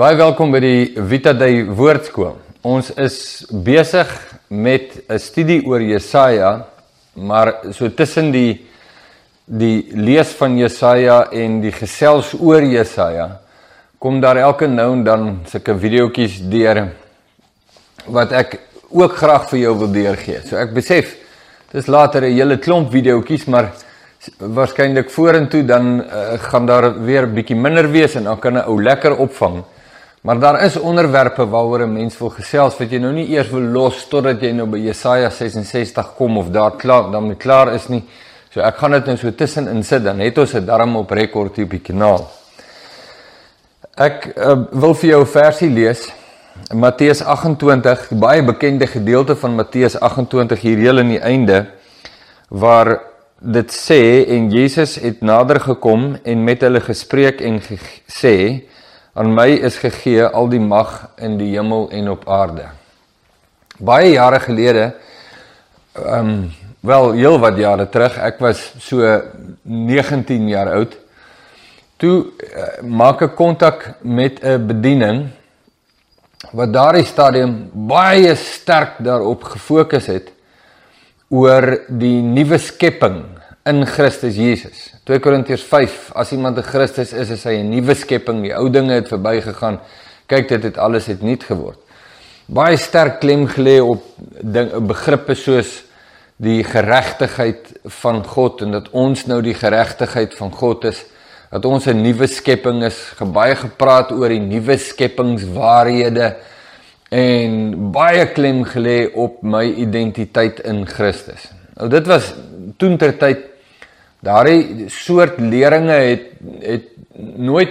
Baie welkom by die Vita Day Woordskool. Ons is besig met 'n studie oor Jesaja, maar so tussen die die lees van Jesaja en die gesels oor Jesaja kom daar elke nou en dan sulke videoetjies deur wat ek ook graag vir jou wil deurgee. So ek besef dis later 'n hele klomp videoetjies, maar waarskynlik vorentoe dan uh, gaan daar weer bietjie minder wees en dan kan 'n ou lekker opvang. Maar daar is onderwerpe waaroor 'n mens wil gesels wat jy nou nie eers wil los totdat jy nou by Jesaja 66 kom of daar klaar dan met klaar is nie. So ek gaan dit nou so tussenin sit dan het ons dit darm op rekord hier op die kanaal. Ek uh, wil vir jou 'n versie lees. Matteus 28, baie bekende gedeelte van Matteus 28 hier heel aan die einde waar dit sê en Jesus het nader gekom en met hulle gespreek en gesê Aan my is gegee al die mag in die hemel en op aarde. Baie jare gelede, ehm um, wel heel wat jare terug, ek was so 19 jaar oud. Toe uh, maak ek kontak met 'n bediening wat daardie stadium baie sterk daarop gefokus het oor die nuwe skepping in Christus Jesus. 2 Korintiërs 5 as iemand in Christus is, is hy 'n nuwe skepping. Die ou dinge het verbygegaan. Kyk, dit het alles het nuut geword. Baie sterk klem gelê op ding begrippe soos die geregtigheid van God en dat ons nou die geregtigheid van God is, dat ons 'n nuwe skepping is. Baie gepraat oor die nuwe skepingswaarhede en baie klem gelê op my identiteit in Christus. Nou dit was toentertyd daardie soort leringe het het nooit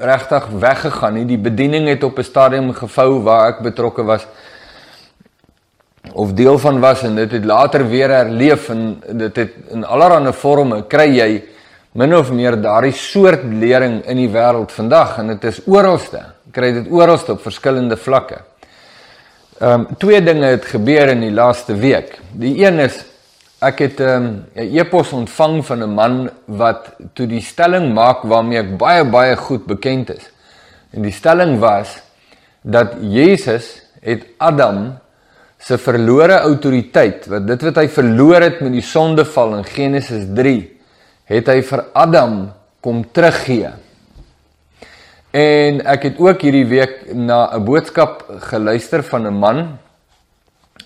regtig weggegaan nie. Die bediening het op 'n stadium gevou waar ek betrokke was of deel van was en dit het later weer herleef en dit het in allerlei forme kry jy min of meer daardie soort lering in die wêreld vandag en dit is oralste. Kry dit oralste op verskillende vlakke. Ehm um, twee dinge het gebeur in die laaste week. Die een is Ek het ehm, 'n um, e-pos ontvang van 'n man wat toe die stelling maak waarmee ek baie baie goed bekend is. En die stelling was dat Jesus het Adam se verlore autoriteit, wat dit wat hy verloor het met die sondeval in Genesis 3, het hy vir Adam kom teruggee. En ek het ook hierdie week na 'n boodskap geluister van 'n man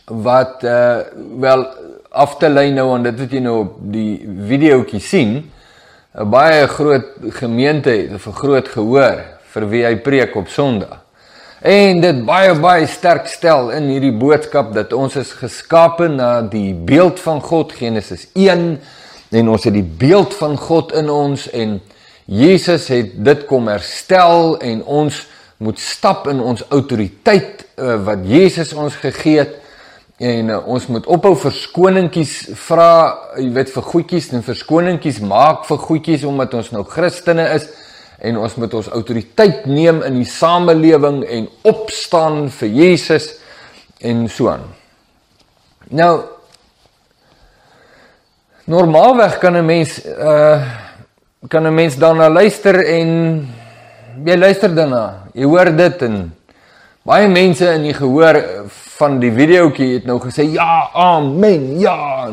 wat uh wel af te lei nou aan dit wat jy nou op die videoetjie sien, 'n baie groot gemeente het of 'n groot gehoor vir wie hy preek op Sondag. En dit baie baie sterk stel in hierdie boodskap dat ons is geskape na die beeld van God Genesis 1 en ons het die beeld van God in ons en Jesus het dit kom herstel en ons moet stap in ons autoriteit uh, wat Jesus ons gegee het en uh, ons moet ophou verskoningkies vra, jy weet vir goedjies en verskoningkies maak vir goedjies omdat ons nou Christene is en ons moet ons autoriteit neem in die samelewing en opstaan vir Jesus en so aan. Nou normaalweg kan 'n mens uh kan 'n mens daarna luister en jy luister daarna. Jy hoor dit en baie mense in die gehoor van die videoetjie het nou gesê ja, amen, ja.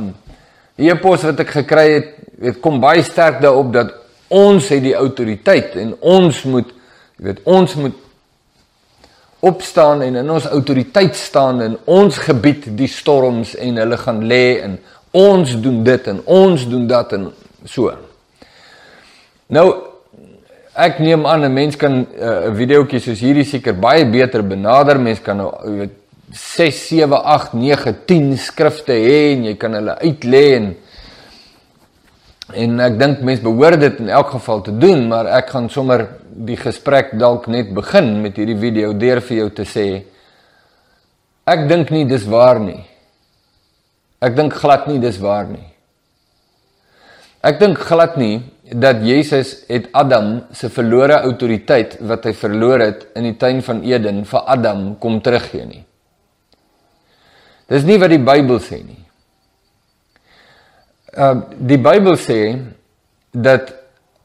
Die e-pos wat ek gekry het, dit kom baie sterk daarop dat ons het die autoriteit en ons moet jy weet ons moet opstaan en in ons autoriteit staan in ons gebied die storms en hulle gaan lê en ons doen dit en ons doen dat en so. Nou ek neem aan 'n mens kan eh, 'n uh, videoetjie soos hierdie seker baie beter benader. Mens kan nou jy weet 6 7 8 9 10 skrifte hê en jy kan hulle uitlê en en ek dink mense behoort dit in elk geval te doen maar ek gaan sommer die gesprek dalk net begin met hierdie video deur vir jou te sê ek dink nie dis waar nie ek dink glad nie dis waar nie ek dink glad nie dat Jesus het Adam se verlore autoriteit wat hy verloor het in die tuin van Eden vir Adam kom teruggee nie Dis nie wat die Bybel sê nie. Uh, die Bybel sê dat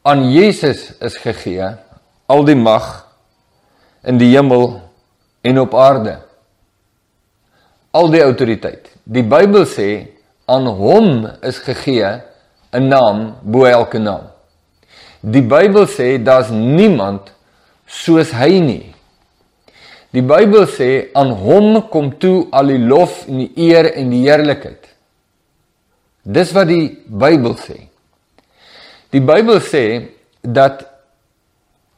aan Jesus is gegee al die mag in die hemel en op aarde. Al die autoriteit. Die Bybel sê aan hom is gegee 'n naam bo elke naam. Die Bybel sê daar's niemand soos hy nie. Die Bybel sê aan hom kom toe al die lof en die eer en die heerlikheid. Dis wat die Bybel sê. Die Bybel sê dat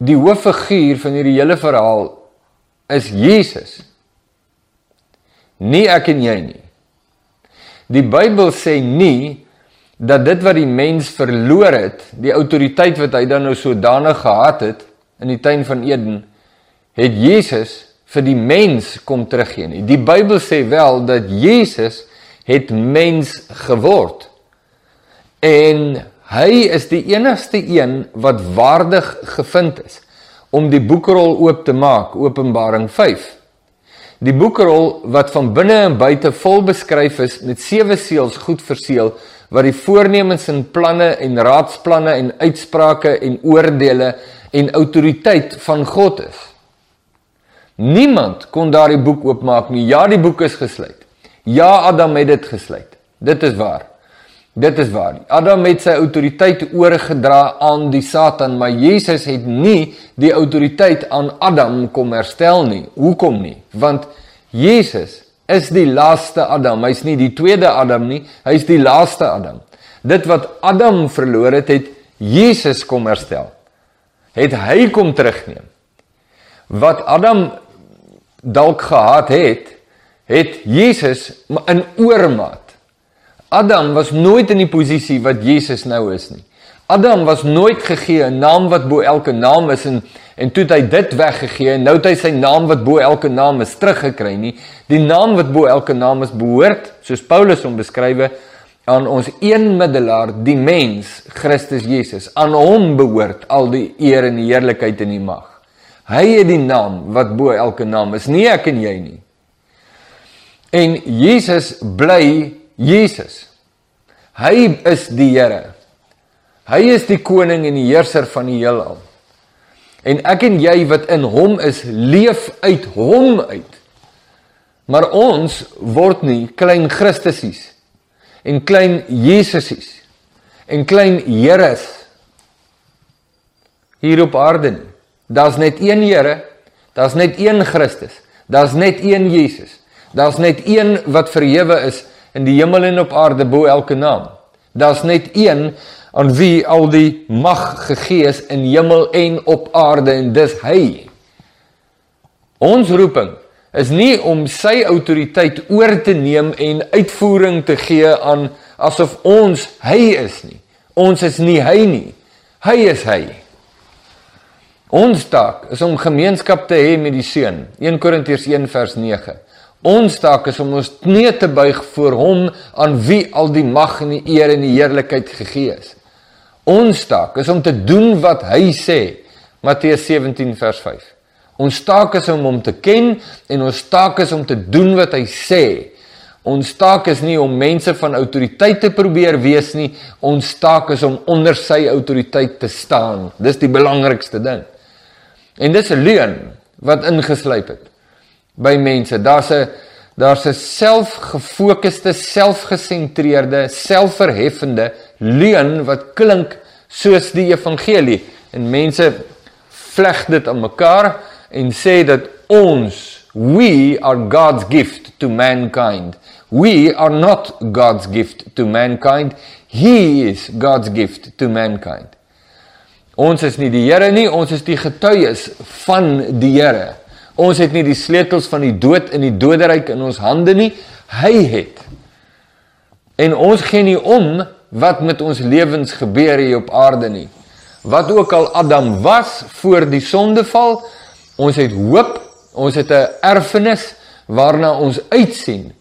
die hooffiguur van hierdie hele verhaal is Jesus. Nie ek en jy nie. Die Bybel sê nie dat dit wat die mens verloor het, die autoriteit wat hy dan nou sodanig gehad het in die tuin van Eden, het Jesus vir die mens kom teruggee nie. Die Bybel sê wel dat Jesus het mens geword. En hy is die enigste een wat waardig gevind is om die boekrol oop te maak, Openbaring 5. Die boekrol wat van binne en buite vol beskryf is met sewe seels goed verseël wat die voornemens en planne en raadsplanne en uitsprake en oordeele en autoriteit van God is. Niemand kon daardie boek oopmaak nie. Ja, die boek is gesluit. Ja, Adam het dit gesluit. Dit is waar. Dit is waar. Adam het sy autoriteit oorgedra aan die Satan, maar Jesus het nie die autoriteit aan Adam kom herstel nie. Hoekom nie? Want Jesus is die laaste Adam. Hy's nie die tweede Adam nie. Hy's die laaste Adam. Dit wat Adam verloor het, het Jesus kom herstel. Het hy kom terugneem. Wat Adam dalk gehad het, het Jesus in oormaat. Adam was nooit in die posisie wat Jesus nou is nie. Adam was nooit gegee 'n naam wat bo elke naam is en en toe het hy dit weggegee en nou het hy sy naam wat bo elke naam is teruggekry nie. Die naam wat bo elke naam is behoort, soos Paulus hom beskrywe, aan ons een middelaar, die mens, Christus Jesus. Aan hom behoort al die eer en die heerlikheid en die mag. Hy het die naam wat bo elke naam is, nie ek en jy nie. En Jesus bly Jesus. Hy is die Here. Hy is die koning en die heerser van die heelal. En ek en jy wat in hom is, leef uit hom uit. Maar ons word nie klein Christusies en klein Jesusies en klein Heres hier op aarde nie. Daar's net een Here, daar's net een Christus, daar's net een Jesus. Daar's net een wat verhewe is in die hemel en op aarde bo elke naam. Daar's net een aan wie al die mag gegee is in hemel en op aarde en dis hy. Ons roeping is nie om sy autoriteit oor te neem en uitvoering te gee aan asof ons hy is nie. Ons is nie hy nie. Hy is hy. Ons taak is om gemeenskap te hê met die Seun. 1 Korintiërs 1 vers 9. Ons taak is om ons knie te buig voor hom aan wie al die mag en die eer en die heerlikheid gegee is. Ons taak is om te doen wat hy sê. Matteus 17 vers 5. Ons taak is om hom te ken en ons taak is om te doen wat hy sê. Ons taak is nie om mense van autoriteit te probeer wees nie. Ons taak is om onder sy autoriteit te staan. Dis die belangrikste ding. En dis 'n leuen wat ingesluip het by mense. Daar's 'n daar's 'n selfgefokusde, selfgesentreerde, selfverheffende leuen wat klink soos die evangelie. En mense vleg dit aan mekaar en sê dat ons we are God's gift to mankind. We are not God's gift to mankind. He is God's gift to mankind. Ons is nie die Here nie, ons is die getuies van die Here. Ons het nie die sleutels van die dood in die doderyk in ons hande nie, hy het. En ons gee nie om wat met ons lewens gebeur hier op aarde nie. Wat ook al Adam was voor die sondeval, ons het hoop, ons het 'n erfenis waarna ons uitsien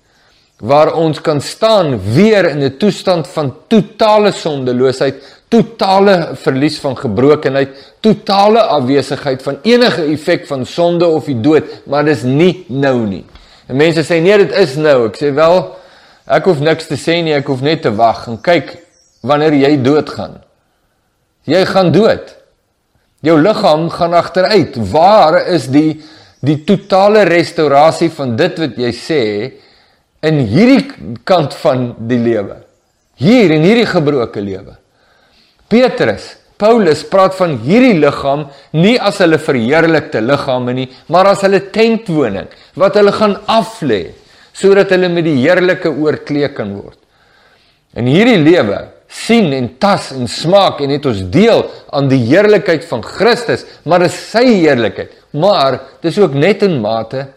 waar ons kan staan weer in 'n toestand van totale sondeloosheid, totale verlies van gebrokenheid, totale afwesigheid van enige effek van sonde of die dood, maar dis nie nou nie. En mense sê nee, dit is nou. Ek sê wel, ek hoef niks te sê nie, ek hoef net te wag en kyk wanneer jy doodgaan. Jy gaan dood. Jou liggaam gaan agteruit. Waar is die die totale restaurasie van dit wat jy sê in hierdie kant van die lewe. Hier in hierdie gebroke lewe. Petrus, Paulus praat van hierdie liggaam nie as hulle verheerlikte liggame nie, maar as hulle tentwoning wat hulle gaan aflê sodat hulle met die heerlike oorklee kan word. In hierdie lewe sien en tas en smaak en het ons deel aan die heerlikheid van Christus, maar dis sy heerlikheid. Maar dis ook net in mate.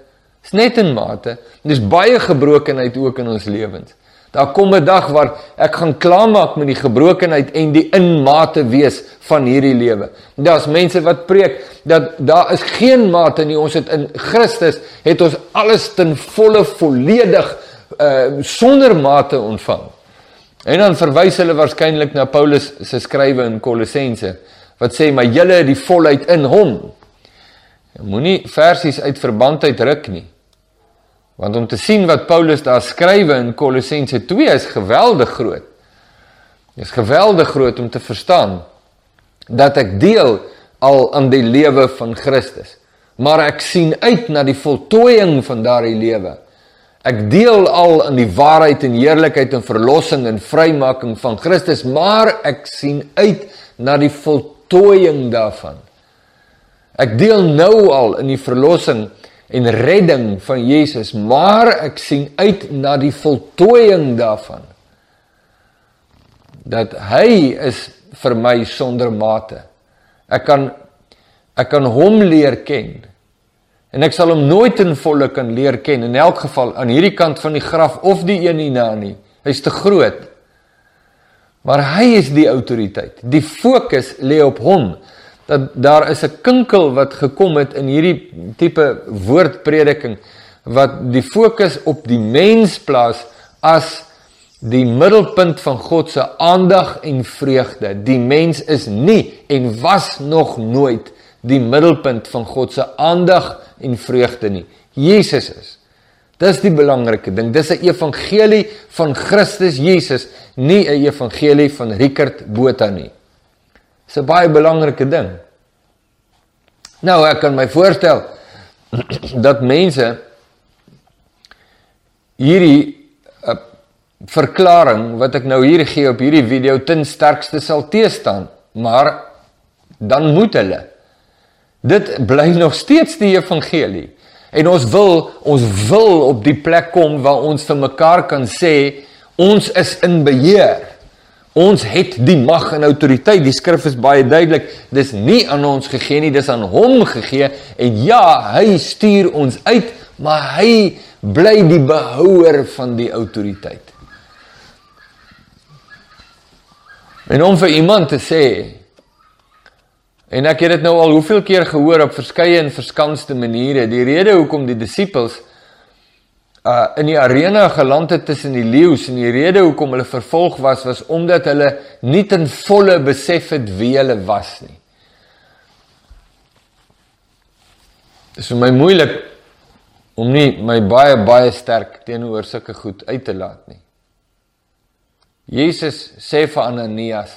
Dis net in mate. Dis baie gebrokenheid ook in ons lewens. Daar kom 'n dag waar ek gaan klaarmaak met die gebrokenheid en die inmate wees van hierdie lewe. Daar's mense wat preek dat daar is geen mate nie. Ons het in Christus het ons alles ten volle volledig uh sonder mate ontvang. En dan verwys hulle waarskynlik na Paulus se skrywe in Kolossense wat sê maar julle het die volheid in hom. Moenie versies uit verband uitruk nie. Want om te sien wat Paulus daar skrywe in Kolossense 2 is geweldig groot. Dit is geweldig groot om te verstaan dat ek deel al aan die lewe van Christus. Maar ek sien uit na die voltooiing van daardie lewe. Ek deel al in die waarheid en heerlikheid en verlossing en vrymaking van Christus, maar ek sien uit na die voltooiing daarvan. Ek deel nou al in die verlossing en redding van Jesus, maar ek sien uit na die voltooiing daarvan. Dat hy is vir my sonder mate. Ek kan ek kan hom leer ken. En ek sal hom nooit in volle kan leer ken in elk geval aan hierdie kant van die graf of die een hierna nie. Hy's te groot. Maar hy is die autoriteit. Die fokus lê op hom dat daar is 'n kinkel wat gekom het in hierdie tipe woordprediking wat die fokus op die mens plaas as die middelpunt van God se aandag en vreugde. Die mens is nie en was nog nooit die middelpunt van God se aandag en vreugde nie. Jesus is. Dis die belangrike ding. Dis 'n evangelie van Christus Jesus, nie 'n evangelie van Rickert Botha nie. Dis 'n baie belangrike ding. Nou ek kan my voorstel dat mense hierdie uh, verklaring wat ek nou hier gee op hierdie video ten sterkste sal teestaan, maar dan moet hulle dit bly nog steeds die evangelie. En ons wil ons wil op die plek kom waar ons vir mekaar kan sê ons is in beheer. Ons het die mag en autoriteit. Die skrif is baie duidelik. Dis nie aan ons gegee nie, dis aan hom gegee. En ja, hy stuur ons uit, maar hy bly die behouer van die autoriteit. En om vir iemand te sê en ek het dit nou al hoeveel keer gehoor op verskeie en verskanste maniere, die rede hoekom die disippels uh in die arena geland het tussen die leeu's en die rede hoekom hulle vervolg was was omdat hulle nie ten volle besef het wie hulle was nie. Dit is vir my moeilik om nie my baie baie sterk teenoor sulke goed uit te laat nie. Jesus sê vir Ananias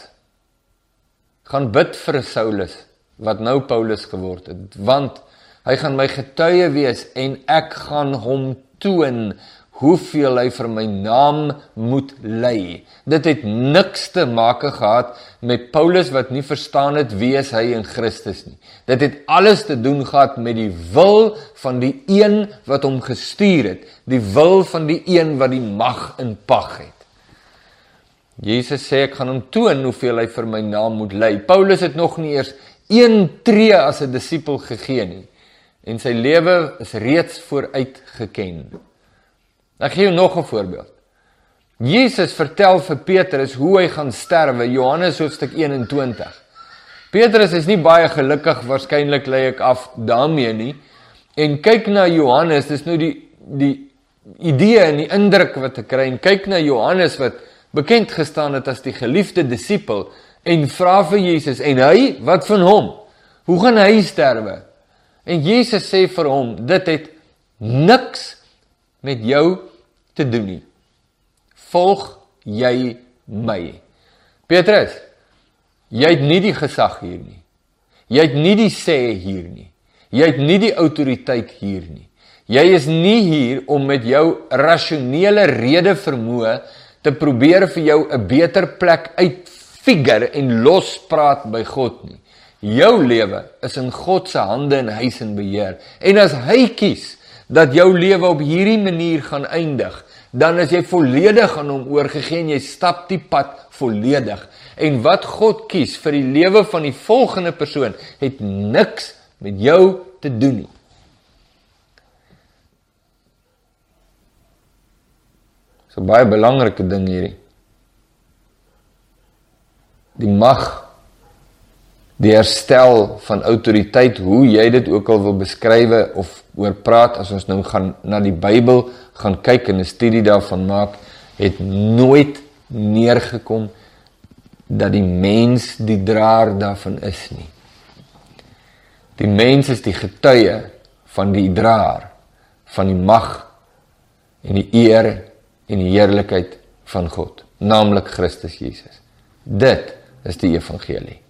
gaan bid vir Saulus wat nou Paulus geword het want hy gaan my getuie wees en ek gaan hom toon hoeveel hy vir my naam moet ly. Dit het niks te maak gehad met Paulus wat nie verstaan het wie is hy in Christus nie. Dit het alles te doen gehad met die wil van die een wat hom gestuur het, die wil van die een wat die mag in pag het. Jesus sê ek gaan hom toon hoeveel hy vir my naam moet ly. Paulus het nog nie eers een tree as 'n disipel gegee nie en sy lewe is reeds vooruit geken. Ek gee jou nog 'n voorbeeld. Jesus vertel vir Petrus hoe hy gaan sterwe, Johannes hoofstuk 21. Petrus is nie baie gelukkig waarskynlik lê ek af daarmee nie. En kyk na Johannes, dis nou die die idee en die indruk wat ek kry en kyk na Johannes wat bekend gestaan het as die geliefde disipel en vra vir Jesus en hy, wat van hom? Hoe gaan hy sterwe? En Jesus sê vir hom, dit het niks met jou te doen nie. Volg jy my. Petrus, jy het nie die gesag hier nie. Jy het nie die sê hier nie. Jy het nie die autoriteit hier nie. Jy is nie hier om met jou rasionele rede vermoë te probeer vir jou 'n beter plek uitfigure en lospraat by God nie. Jou lewe is in God se hande en hy in beheer. En as hy kies dat jou lewe op hierdie manier gaan eindig, dan is jy volledig aan hom oorgegee en jy stap die pad volledig. En wat God kies vir die lewe van die volgende persoon het niks met jou te doen nie. So baie belangrike ding hierdie. Die mag die herstel van autoriteit hoe jy dit ook al wil beskrywe of oor praat as ons nou gaan na die Bybel gaan kyk en 'n studie daarvan maak het nooit neergekom dat die mens die draer daarvan is nie. Die mens is die getuie van die draer van die mag en die eer en die heerlikheid van God naamlik Christus Jesus. Dit is die evangelie